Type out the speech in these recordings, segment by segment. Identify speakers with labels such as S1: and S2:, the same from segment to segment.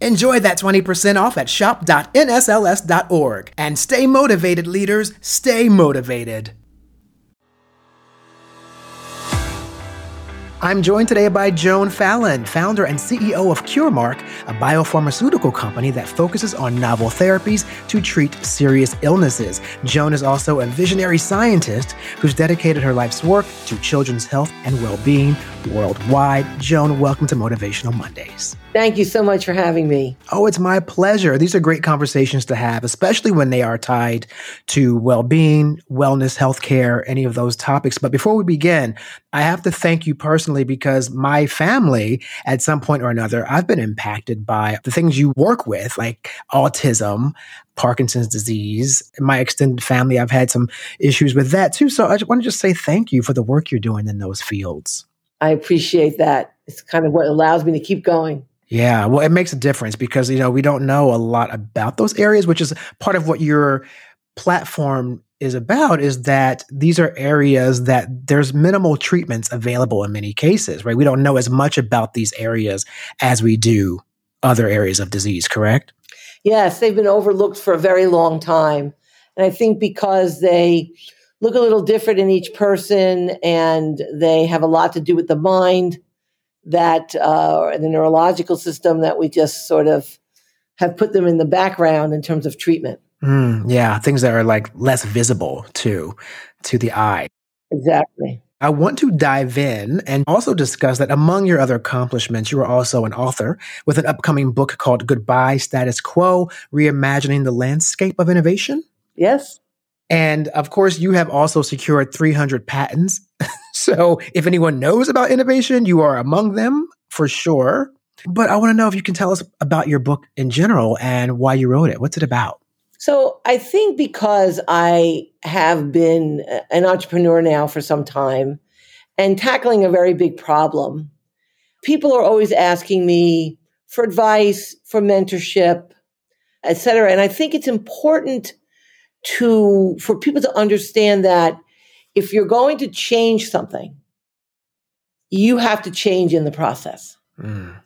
S1: Enjoy that 20% off at shop.nsls.org. And stay motivated, leaders. Stay motivated. I'm joined today by Joan Fallon, founder and CEO of Curemark, a biopharmaceutical company that focuses on novel therapies to treat serious illnesses. Joan is also a visionary scientist who's dedicated her life's work to children's health and well being worldwide. Joan, welcome to Motivational Mondays.
S2: Thank you so much for having me.
S1: Oh, it's my pleasure. These are great conversations to have, especially when they are tied to well being, wellness, healthcare, any of those topics. But before we begin, I have to thank you personally because my family, at some point or another, I've been impacted by the things you work with, like autism, Parkinson's disease. In my extended family, I've had some issues with that too. So I just want to just say thank you for the work you're doing in those fields.
S2: I appreciate that. It's kind of what allows me to keep going.
S1: Yeah, well, it makes a difference because you know we don't know a lot about those areas, which is part of what your platform is about. Is that these are areas that there's minimal treatments available in many cases, right? We don't know as much about these areas as we do other areas of disease. Correct?
S2: Yes, they've been overlooked for a very long time, and I think because they look a little different in each person and they have a lot to do with the mind that uh, the neurological system that we just sort of have put them in the background in terms of treatment.
S1: Mm, yeah, things that are like less visible to to the eye.
S2: Exactly.
S1: I want to dive in and also discuss that among your other accomplishments, you are also an author with an upcoming book called Goodbye Status Quo Reimagining the Landscape of Innovation.
S2: Yes.
S1: And of course, you have also secured 300 patents. so if anyone knows about innovation, you are among them for sure. But I want to know if you can tell us about your book in general and why you wrote it. What's it about?
S2: So I think because I have been an entrepreneur now for some time and tackling a very big problem, people are always asking me for advice, for mentorship, et cetera. And I think it's important to for people to understand that if you're going to change something, you have to change in the process. Mm.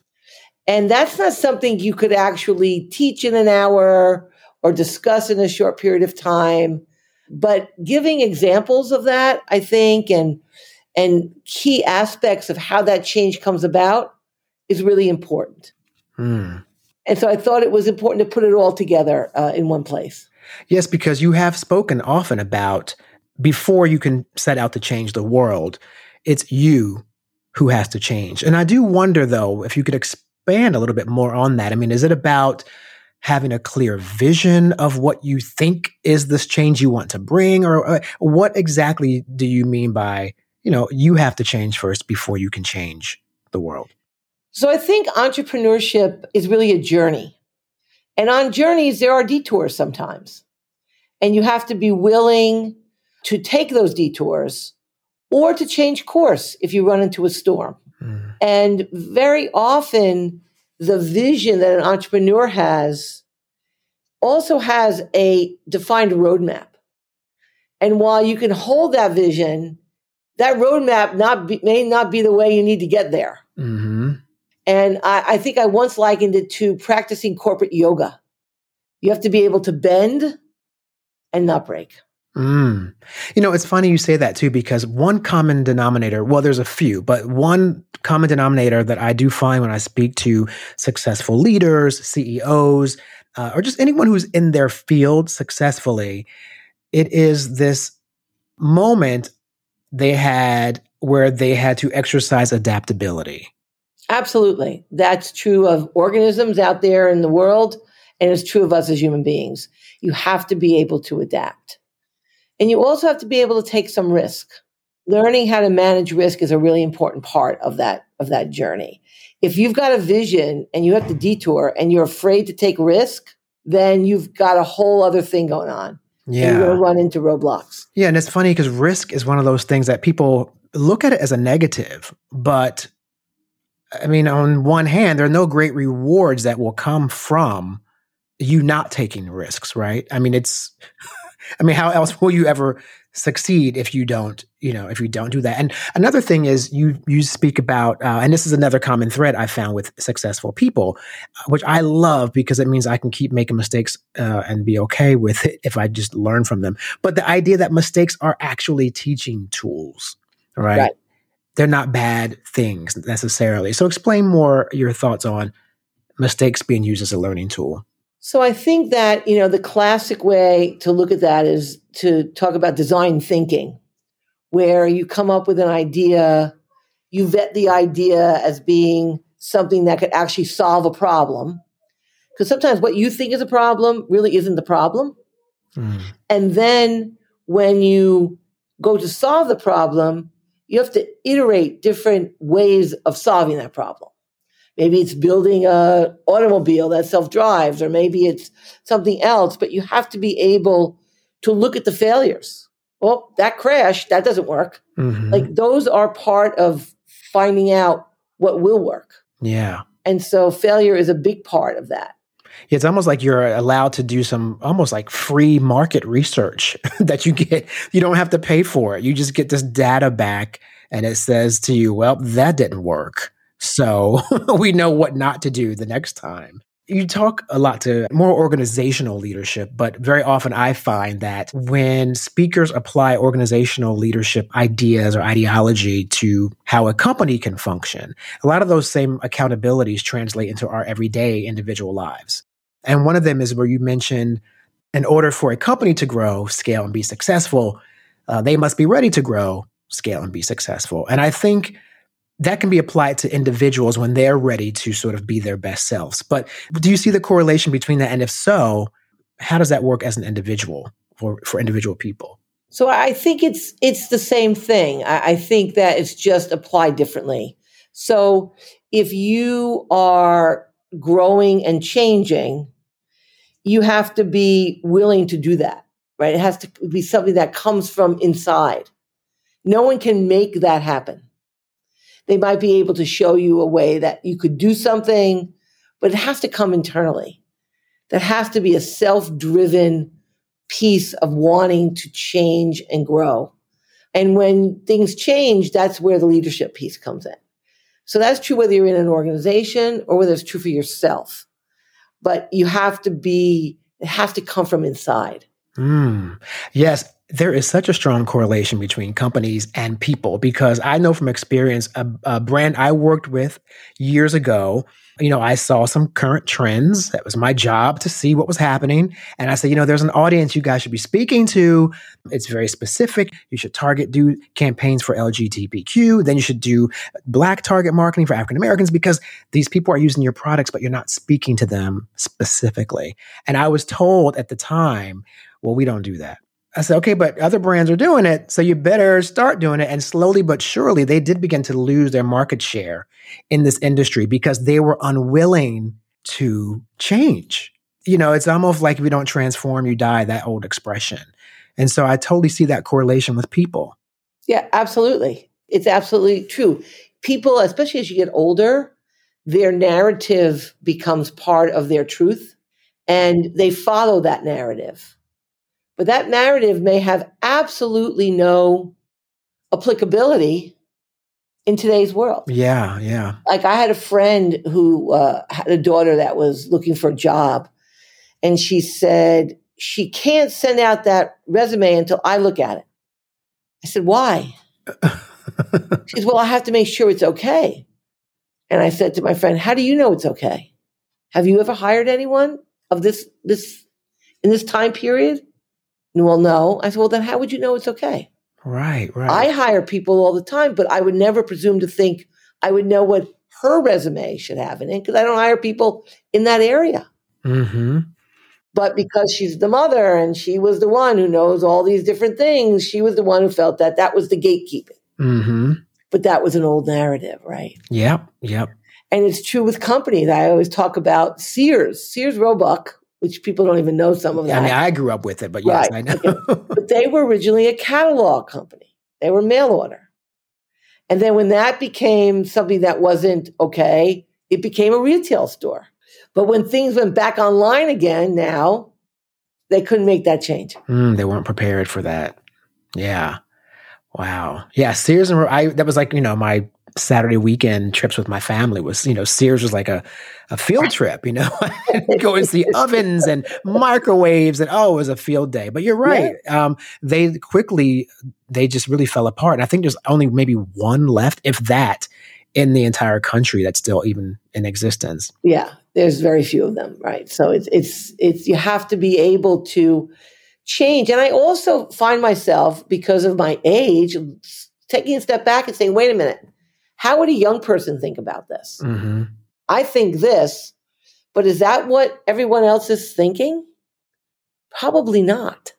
S2: And that's not something you could actually teach in an hour or discuss in a short period of time. But giving examples of that, I think, and and key aspects of how that change comes about is really important. Mm. And so I thought it was important to put it all together uh, in one place.
S1: Yes, because you have spoken often about before you can set out to change the world, it's you who has to change. And I do wonder, though, if you could expand a little bit more on that. I mean, is it about having a clear vision of what you think is this change you want to bring? Or uh, what exactly do you mean by, you know, you have to change first before you can change the world?
S2: So I think entrepreneurship is really a journey. And on journeys, there are detours sometimes. And you have to be willing to take those detours or to change course if you run into a storm. Mm. And very often, the vision that an entrepreneur has also has a defined roadmap. And while you can hold that vision, that roadmap not be, may not be the way you need to get there. Mm-hmm. And I, I think I once likened it to practicing corporate yoga. You have to be able to bend and not break.
S1: Mm. You know, it's funny you say that too, because one common denominator, well, there's a few, but one common denominator that I do find when I speak to successful leaders, CEOs, uh, or just anyone who's in their field successfully, it is this moment they had where they had to exercise adaptability.
S2: Absolutely. That's true of organisms out there in the world, and it's true of us as human beings. You have to be able to adapt. And you also have to be able to take some risk. learning how to manage risk is a really important part of that of that journey. If you've got a vision and you have to detour and you're afraid to take risk, then you've got a whole other thing going on.
S1: Yeah.
S2: You're going to run into roadblocks.
S1: Yeah. And it's funny because risk is one of those things that people look at it as a negative, but I mean, on one hand, there are no great rewards that will come from you not taking risks, right? I mean, it's, I mean, how else will you ever succeed if you don't, you know, if you don't do that? And another thing is you you speak about, uh, and this is another common thread I found with successful people, uh, which I love because it means I can keep making mistakes uh, and be okay with it if I just learn from them. But the idea that mistakes are actually teaching tools, right? right. They're not bad things necessarily. So explain more your thoughts on mistakes being used as a learning tool.
S2: So I think that, you know, the classic way to look at that is to talk about design thinking, where you come up with an idea, you vet the idea as being something that could actually solve a problem. Because sometimes what you think is a problem really isn't the problem. Mm. And then when you go to solve the problem, you have to iterate different ways of solving that problem. Maybe it's building a automobile that self drives, or maybe it's something else. But you have to be able to look at the failures. Well, that crashed. That doesn't work. Mm-hmm. Like those are part of finding out what will work.
S1: Yeah.
S2: And so failure is a big part of that.
S1: It's almost like you're allowed to do some almost like free market research that you get. You don't have to pay for it. You just get this data back and it says to you, well, that didn't work. So we know what not to do the next time. You talk a lot to more organizational leadership, but very often I find that when speakers apply organizational leadership ideas or ideology to how a company can function, a lot of those same accountabilities translate into our everyday individual lives. And one of them is where you mentioned in order for a company to grow, scale, and be successful, uh, they must be ready to grow, scale, and be successful. And I think that can be applied to individuals when they're ready to sort of be their best selves. But do you see the correlation between that? And if so, how does that work as an individual for, for individual people?
S2: So I think it's it's the same thing. I, I think that it's just applied differently. So if you are growing and changing, you have to be willing to do that, right? It has to be something that comes from inside. No one can make that happen. They might be able to show you a way that you could do something, but it has to come internally. That has to be a self driven piece of wanting to change and grow. And when things change, that's where the leadership piece comes in. So that's true whether you're in an organization or whether it's true for yourself. But you have to be, it has to come from inside.
S1: Mm. Yes there is such a strong correlation between companies and people because I know from experience a, a, brand I worked with years ago. You know, I saw some current trends. That was my job to see what was happening. And I said, you know, there's an audience you guys should be speaking to. It's very specific. You should target, do campaigns for LGBTQ. Then you should do black target marketing for African Americans because these people are using your products, but you're not speaking to them specifically. And I was told at the time, well, we don't do that I said, okay, but other brands are doing it. So you better start doing it. And slowly but surely, they did begin to lose their market share in this industry because they were unwilling to change. You know, it's almost like if you don't transform, you die, that old expression. And so I totally see that correlation with people.
S2: Yeah, absolutely. It's absolutely true. People, especially as you get older, their narrative becomes part of their truth and they follow that narrative. But that narrative may have absolutely no applicability in today's world.
S1: Yeah, yeah.
S2: Like I had a friend who uh, had a daughter that was looking for a job, and she said she can't send out that resume until I look at it. I said, "Why?" she says, "Well, I have to make sure it's okay." And I said to my friend, "How do you know it's okay? Have you ever hired anyone of this this in this time period?" Well, no. I said, well, then how would you know it's okay?
S1: Right, right.
S2: I hire people all the time, but I would never presume to think I would know what her resume should have in it because I don't hire people in that area. Mm-hmm. But because she's the mother and she was the one who knows all these different things, she was the one who felt that that was the gatekeeping.
S1: Mm-hmm.
S2: But that was an old narrative, right?
S1: Yep. Yep.
S2: And it's true with companies. I always talk about Sears, Sears Roebuck, which people don't even know some of that.
S1: I mean, I grew up with it, but yes,
S2: Right.
S1: I know.
S2: Okay. but they were originally a catalog company. They were mail order. And then when that became something that wasn't okay, it became a retail store. But when things went back online again now, they couldn't make that change.
S1: Mm, they weren't prepared for that. Yeah. Wow. Yeah. Sears and I that was like, you know, my Saturday weekend trips with my family was, you know, Sears was like a, a field trip, you know, go and see ovens and microwaves and oh, it was a field day. But you're right. Um, they quickly they just really fell apart. And I think there's only maybe one left, if that, in the entire country that's still even in existence.
S2: Yeah, there's very few of them, right? So it's it's it's you have to be able to change. And I also find myself because of my age taking a step back and saying, "Wait a minute. How would a young person think about this?
S1: hmm
S2: I think this, but is that what everyone else is thinking? Probably not.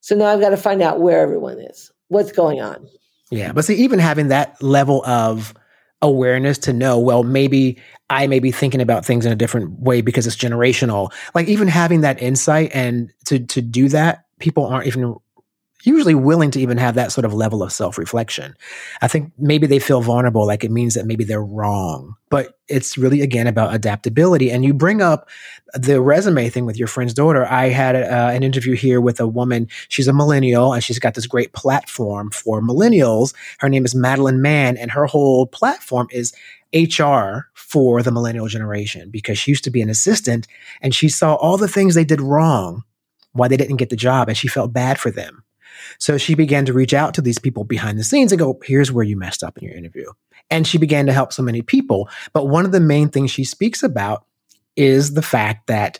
S2: So now I've got to find out where everyone is. What's going on?
S1: Yeah, but see, even having that level of awareness to know, well, maybe I may be thinking about things in a different way because it's generational. Like even having that insight and to to do that, people aren't even usually willing to even have that sort of level of self-reflection. I think maybe they feel vulnerable, like it means that maybe they're wrong. But it's really again about adaptability. And you bring up the resume thing with your friend's daughter. I had uh, an interview here with a woman. She's a millennial and she's got this great platform for millennials. Her name is Madeline Mann, and her whole platform is HR for the millennial generation because she used to be an assistant and she saw all the things they did wrong, why they didn't get the job, and she felt bad for them. So she began to reach out to these people behind the scenes and go, here's where you messed up in your interview. And she began to help so many people. But one of the main things she speaks about is the fact that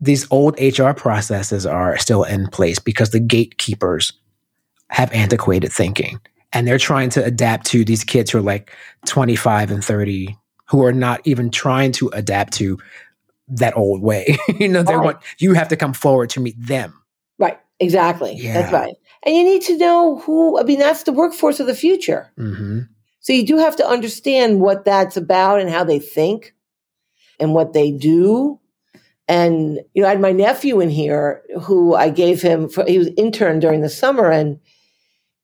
S1: these old HR processes are still in place because the gatekeepers have antiquated thinking and they're trying to adapt to these kids who are like 25 and 30 who are not even trying to adapt to that old way. you know, they
S2: Right.
S1: want you have to come forward to meet them.
S2: Right. Exactly.
S1: Yeah.
S2: That's right. And you need to know who, I mean, that's the workforce of the future.
S1: hmm
S2: So you do have to understand what that's about and how they think and what they do. And, you know, I had my nephew in here who I gave him, for, he was intern during the summer and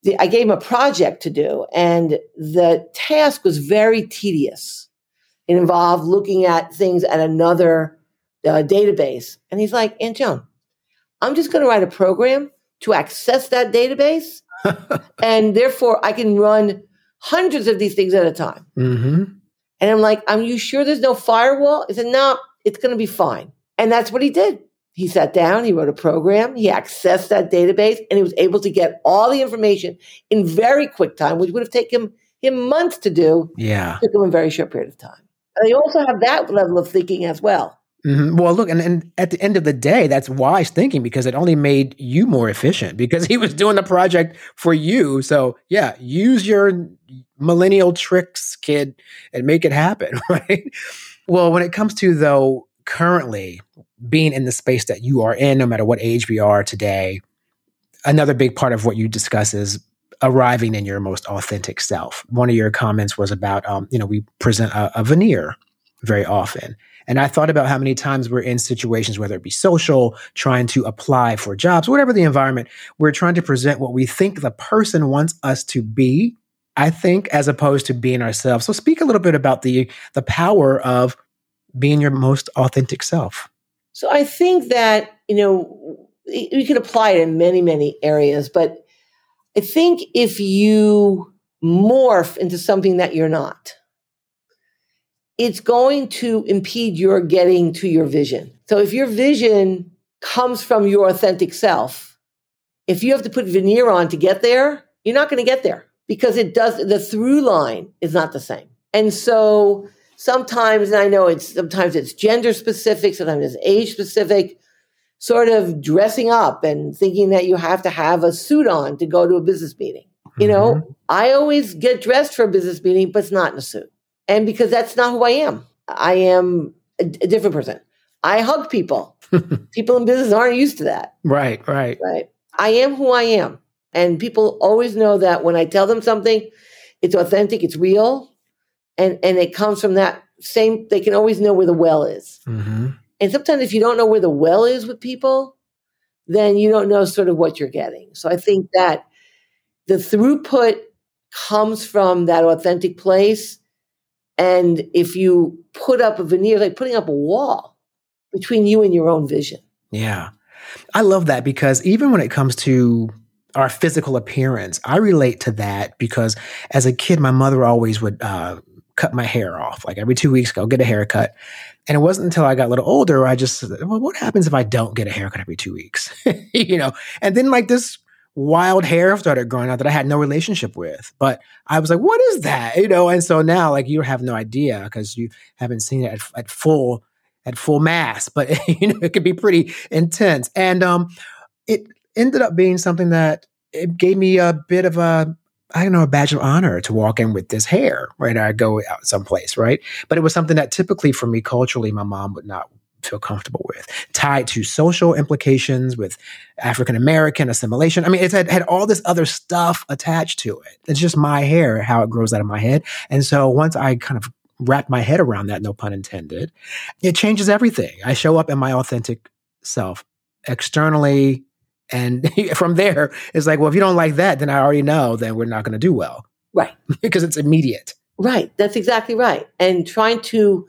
S2: the, I gave him a project to do. And the task was very tedious. It involved looking at things at another uh, database. And he's like, Aunt Joan, I'm just going to write a program to access that database. and therefore I can run hundreds of these things at a time.
S1: hmm
S2: And I'm like, are you sure there's no firewall? He said, no, it's going to be fine. And that's what he did. He sat down, he wrote a program, he accessed that database, and he was able to get all the information in very quick time, which would have taken him months to do,
S1: Yeah.
S2: took him a very short period of time. And they also have that level of thinking as well.
S1: Hmm Well, look, and, and at the end of the day, that's wise thinking because it only made you more efficient because he was doing the project for you. So, yeah, use your millennial tricks, kid, and make it happen, right? Well, when it comes to, though, currently being in the space that you are in, no matter what age we are today, another big part of what you discuss is arriving in your most authentic self. One of your comments was about, um, you know, we present a, a veneer very often. And I thought about how many times we're in situations, whether it be social, trying to apply for jobs, whatever the environment, we're trying to present what we think the person wants us to be. I think, as opposed to being ourselves. So, speak a little bit about the the power of being your most authentic self.
S2: So I think that, you know, you can apply it in many, many areas, but I think if you morph into something that you're not, it's going to impede your getting to your vision. So if your vision comes from your authentic self, if you have to put veneer on to get there, you're not going to get there because it does, the through line is not the same. And so sometimes, and I know it's sometimes it's gender specific, sometimes it's age specific, sort of dressing up and thinking that you have to have a suit on to go to a business meeting. You know,
S1: Mhm.
S2: I always get dressed for a business meeting, but it's not in a suit. And because that's not who I am, I am a, a different person. I hug people. people in business aren't used to that,
S1: Right, right.
S2: right? I am who I am. And people always know that when I tell them something, it's authentic, it's real, and and it comes from that same. They can always know where the well is.
S1: Mm-hmm.
S2: And sometimes if you don't know where the well is with people, then you don't know sort of what you're getting. So I think that the throughput comes from that authentic place. And if you put up a veneer, like putting up a wall between you and your own vision.
S1: Yeah. I love that because even when it comes to our physical appearance, I relate to that because as a kid, my mother always would uh, cut my hair off. Like every two weeks, go get a haircut. And it wasn't until I got a little older, I just, well, what happens if I don't get a haircut every two weeks? you know, and then like this wild hair started growing out that I had no relationship with. But I was like, what is that? You know, and so now like you have no idea because you haven't seen it at, at full at full mass, but you know, it could be pretty intense. And um it ended up being something that it gave me a bit of a I don't know, a badge of honor to walk in with this hair, right? I go out someplace, right? But it was something that typically for me culturally, my mom would not feel comfortable with, tied to social implications with African American assimilation. I mean, it had, had all this other stuff attached to it. It's just my hair, how it grows out of my head. And so once I kind of wrap my head around that, no pun intended, it changes everything. I show up in my authentic self externally. And from there, it's like, well, if you don't like that, then I already know then we're not going to do well.
S2: Right.
S1: because it's immediate.
S2: Right. That's exactly right. And trying to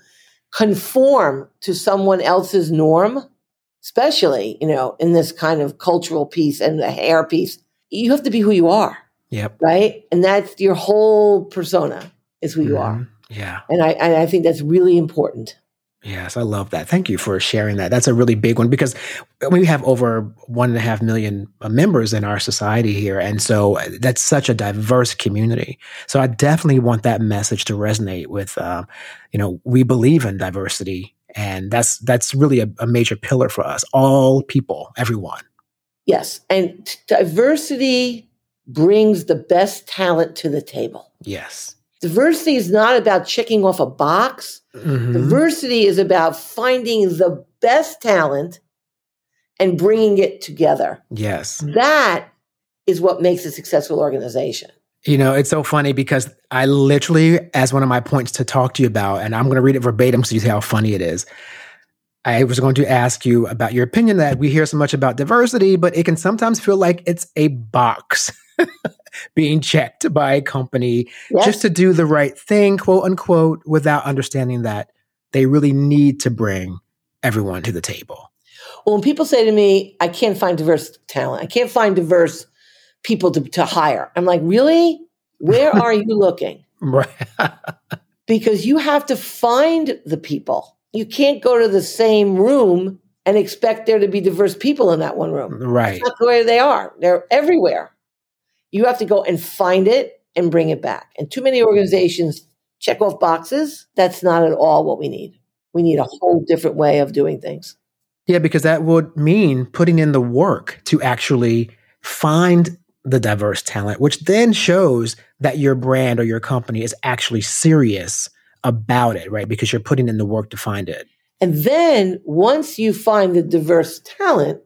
S2: conform to someone else's norm, especially, you know, in this kind of cultural piece and the hair piece, you have to be who you are.
S1: Yep.
S2: Right. And that's your whole persona is who you
S1: Mhm.
S2: are.
S1: Yeah.
S2: And I, and I think that's really important.
S1: Yes, I love that. Thank you for sharing that. That's a really big one because we have over one and a half million uh, members in our society here. And so uh, that's such a diverse community. So I definitely want that message to resonate with, um, you know, we believe in diversity. And that's that's really a, a major pillar for us. All people, everyone.
S2: Yes. And diversity brings the best talent to the table.
S1: Yes.
S2: Diversity is not about checking off a box.
S1: Mhm.
S2: Diversity is about finding the best talent and bringing it together.
S1: Yes.
S2: That is what makes a successful organization.
S1: You know, it's so funny because I literally, as one of my points to talk to you about, and I'm going to read it verbatim so you see how funny it is. I was going to ask you about your opinion that we hear so much about diversity, but it can sometimes feel like it's a box being checked by a company
S2: Yes?
S1: just to do the right thing, quote unquote, without understanding that they really need to bring everyone to the table.
S2: well, when people say to me, I can't find diverse talent, I can't find diverse people to, to hire, I'm like, really? Where are you looking?
S1: Right.
S2: Because you have to find the people. You can't go to the same room and expect there to be diverse people in that one room.
S1: right.
S2: That's not the way they are. They're everywhere. You have to go and find it and bring it back. And too many organizations check off boxes. That's not at all what we need. We need a whole different way of doing things.
S1: Yeah, because that would mean putting in the work to actually find the diverse talent, which then shows that your brand or your company is actually serious about it, right? Because you're putting in the work to find it.
S2: And then once you find the diverse talent,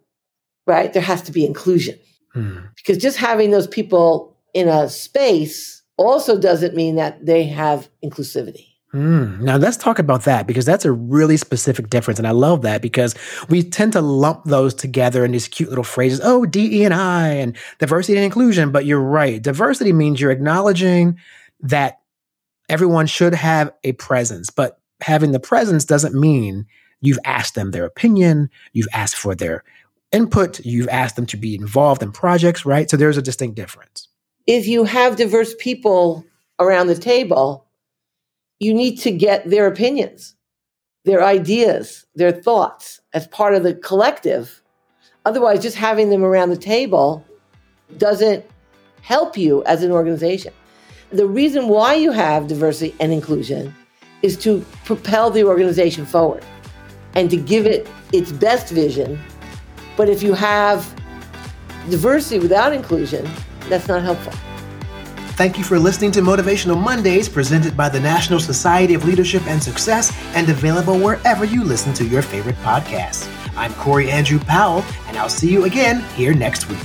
S2: right, there has to be inclusion.
S1: Hmm.
S2: Because just having those people in a space also doesn't mean that they have inclusivity.
S1: Hmm. Now let's talk about that because that's a really specific difference, and I love that because we tend to lump those together in these cute little phrases. Oh, DE and I, and diversity and inclusion. But you're right. Diversity means you're acknowledging that everyone should have a presence, but having the presence doesn't mean you've asked them their opinion, you've asked for their input, you've asked them to be involved in projects, right? So there's a distinct difference.
S2: if you have diverse people around the table, you need to get their opinions, their ideas, their thoughts as part of the collective. Otherwise, just having them around the table doesn't help you as an organization. The reason why you have diversity and inclusion is to propel the organization forward and to give it its best vision. But if you have diversity without inclusion, that's not helpful.
S1: Thank you for listening to Motivational Mondays, presented by the National Society of Leadership and Success, and available wherever you listen to your favorite podcasts. I'm Corey Andrew Powell, and I'll see you again here next week.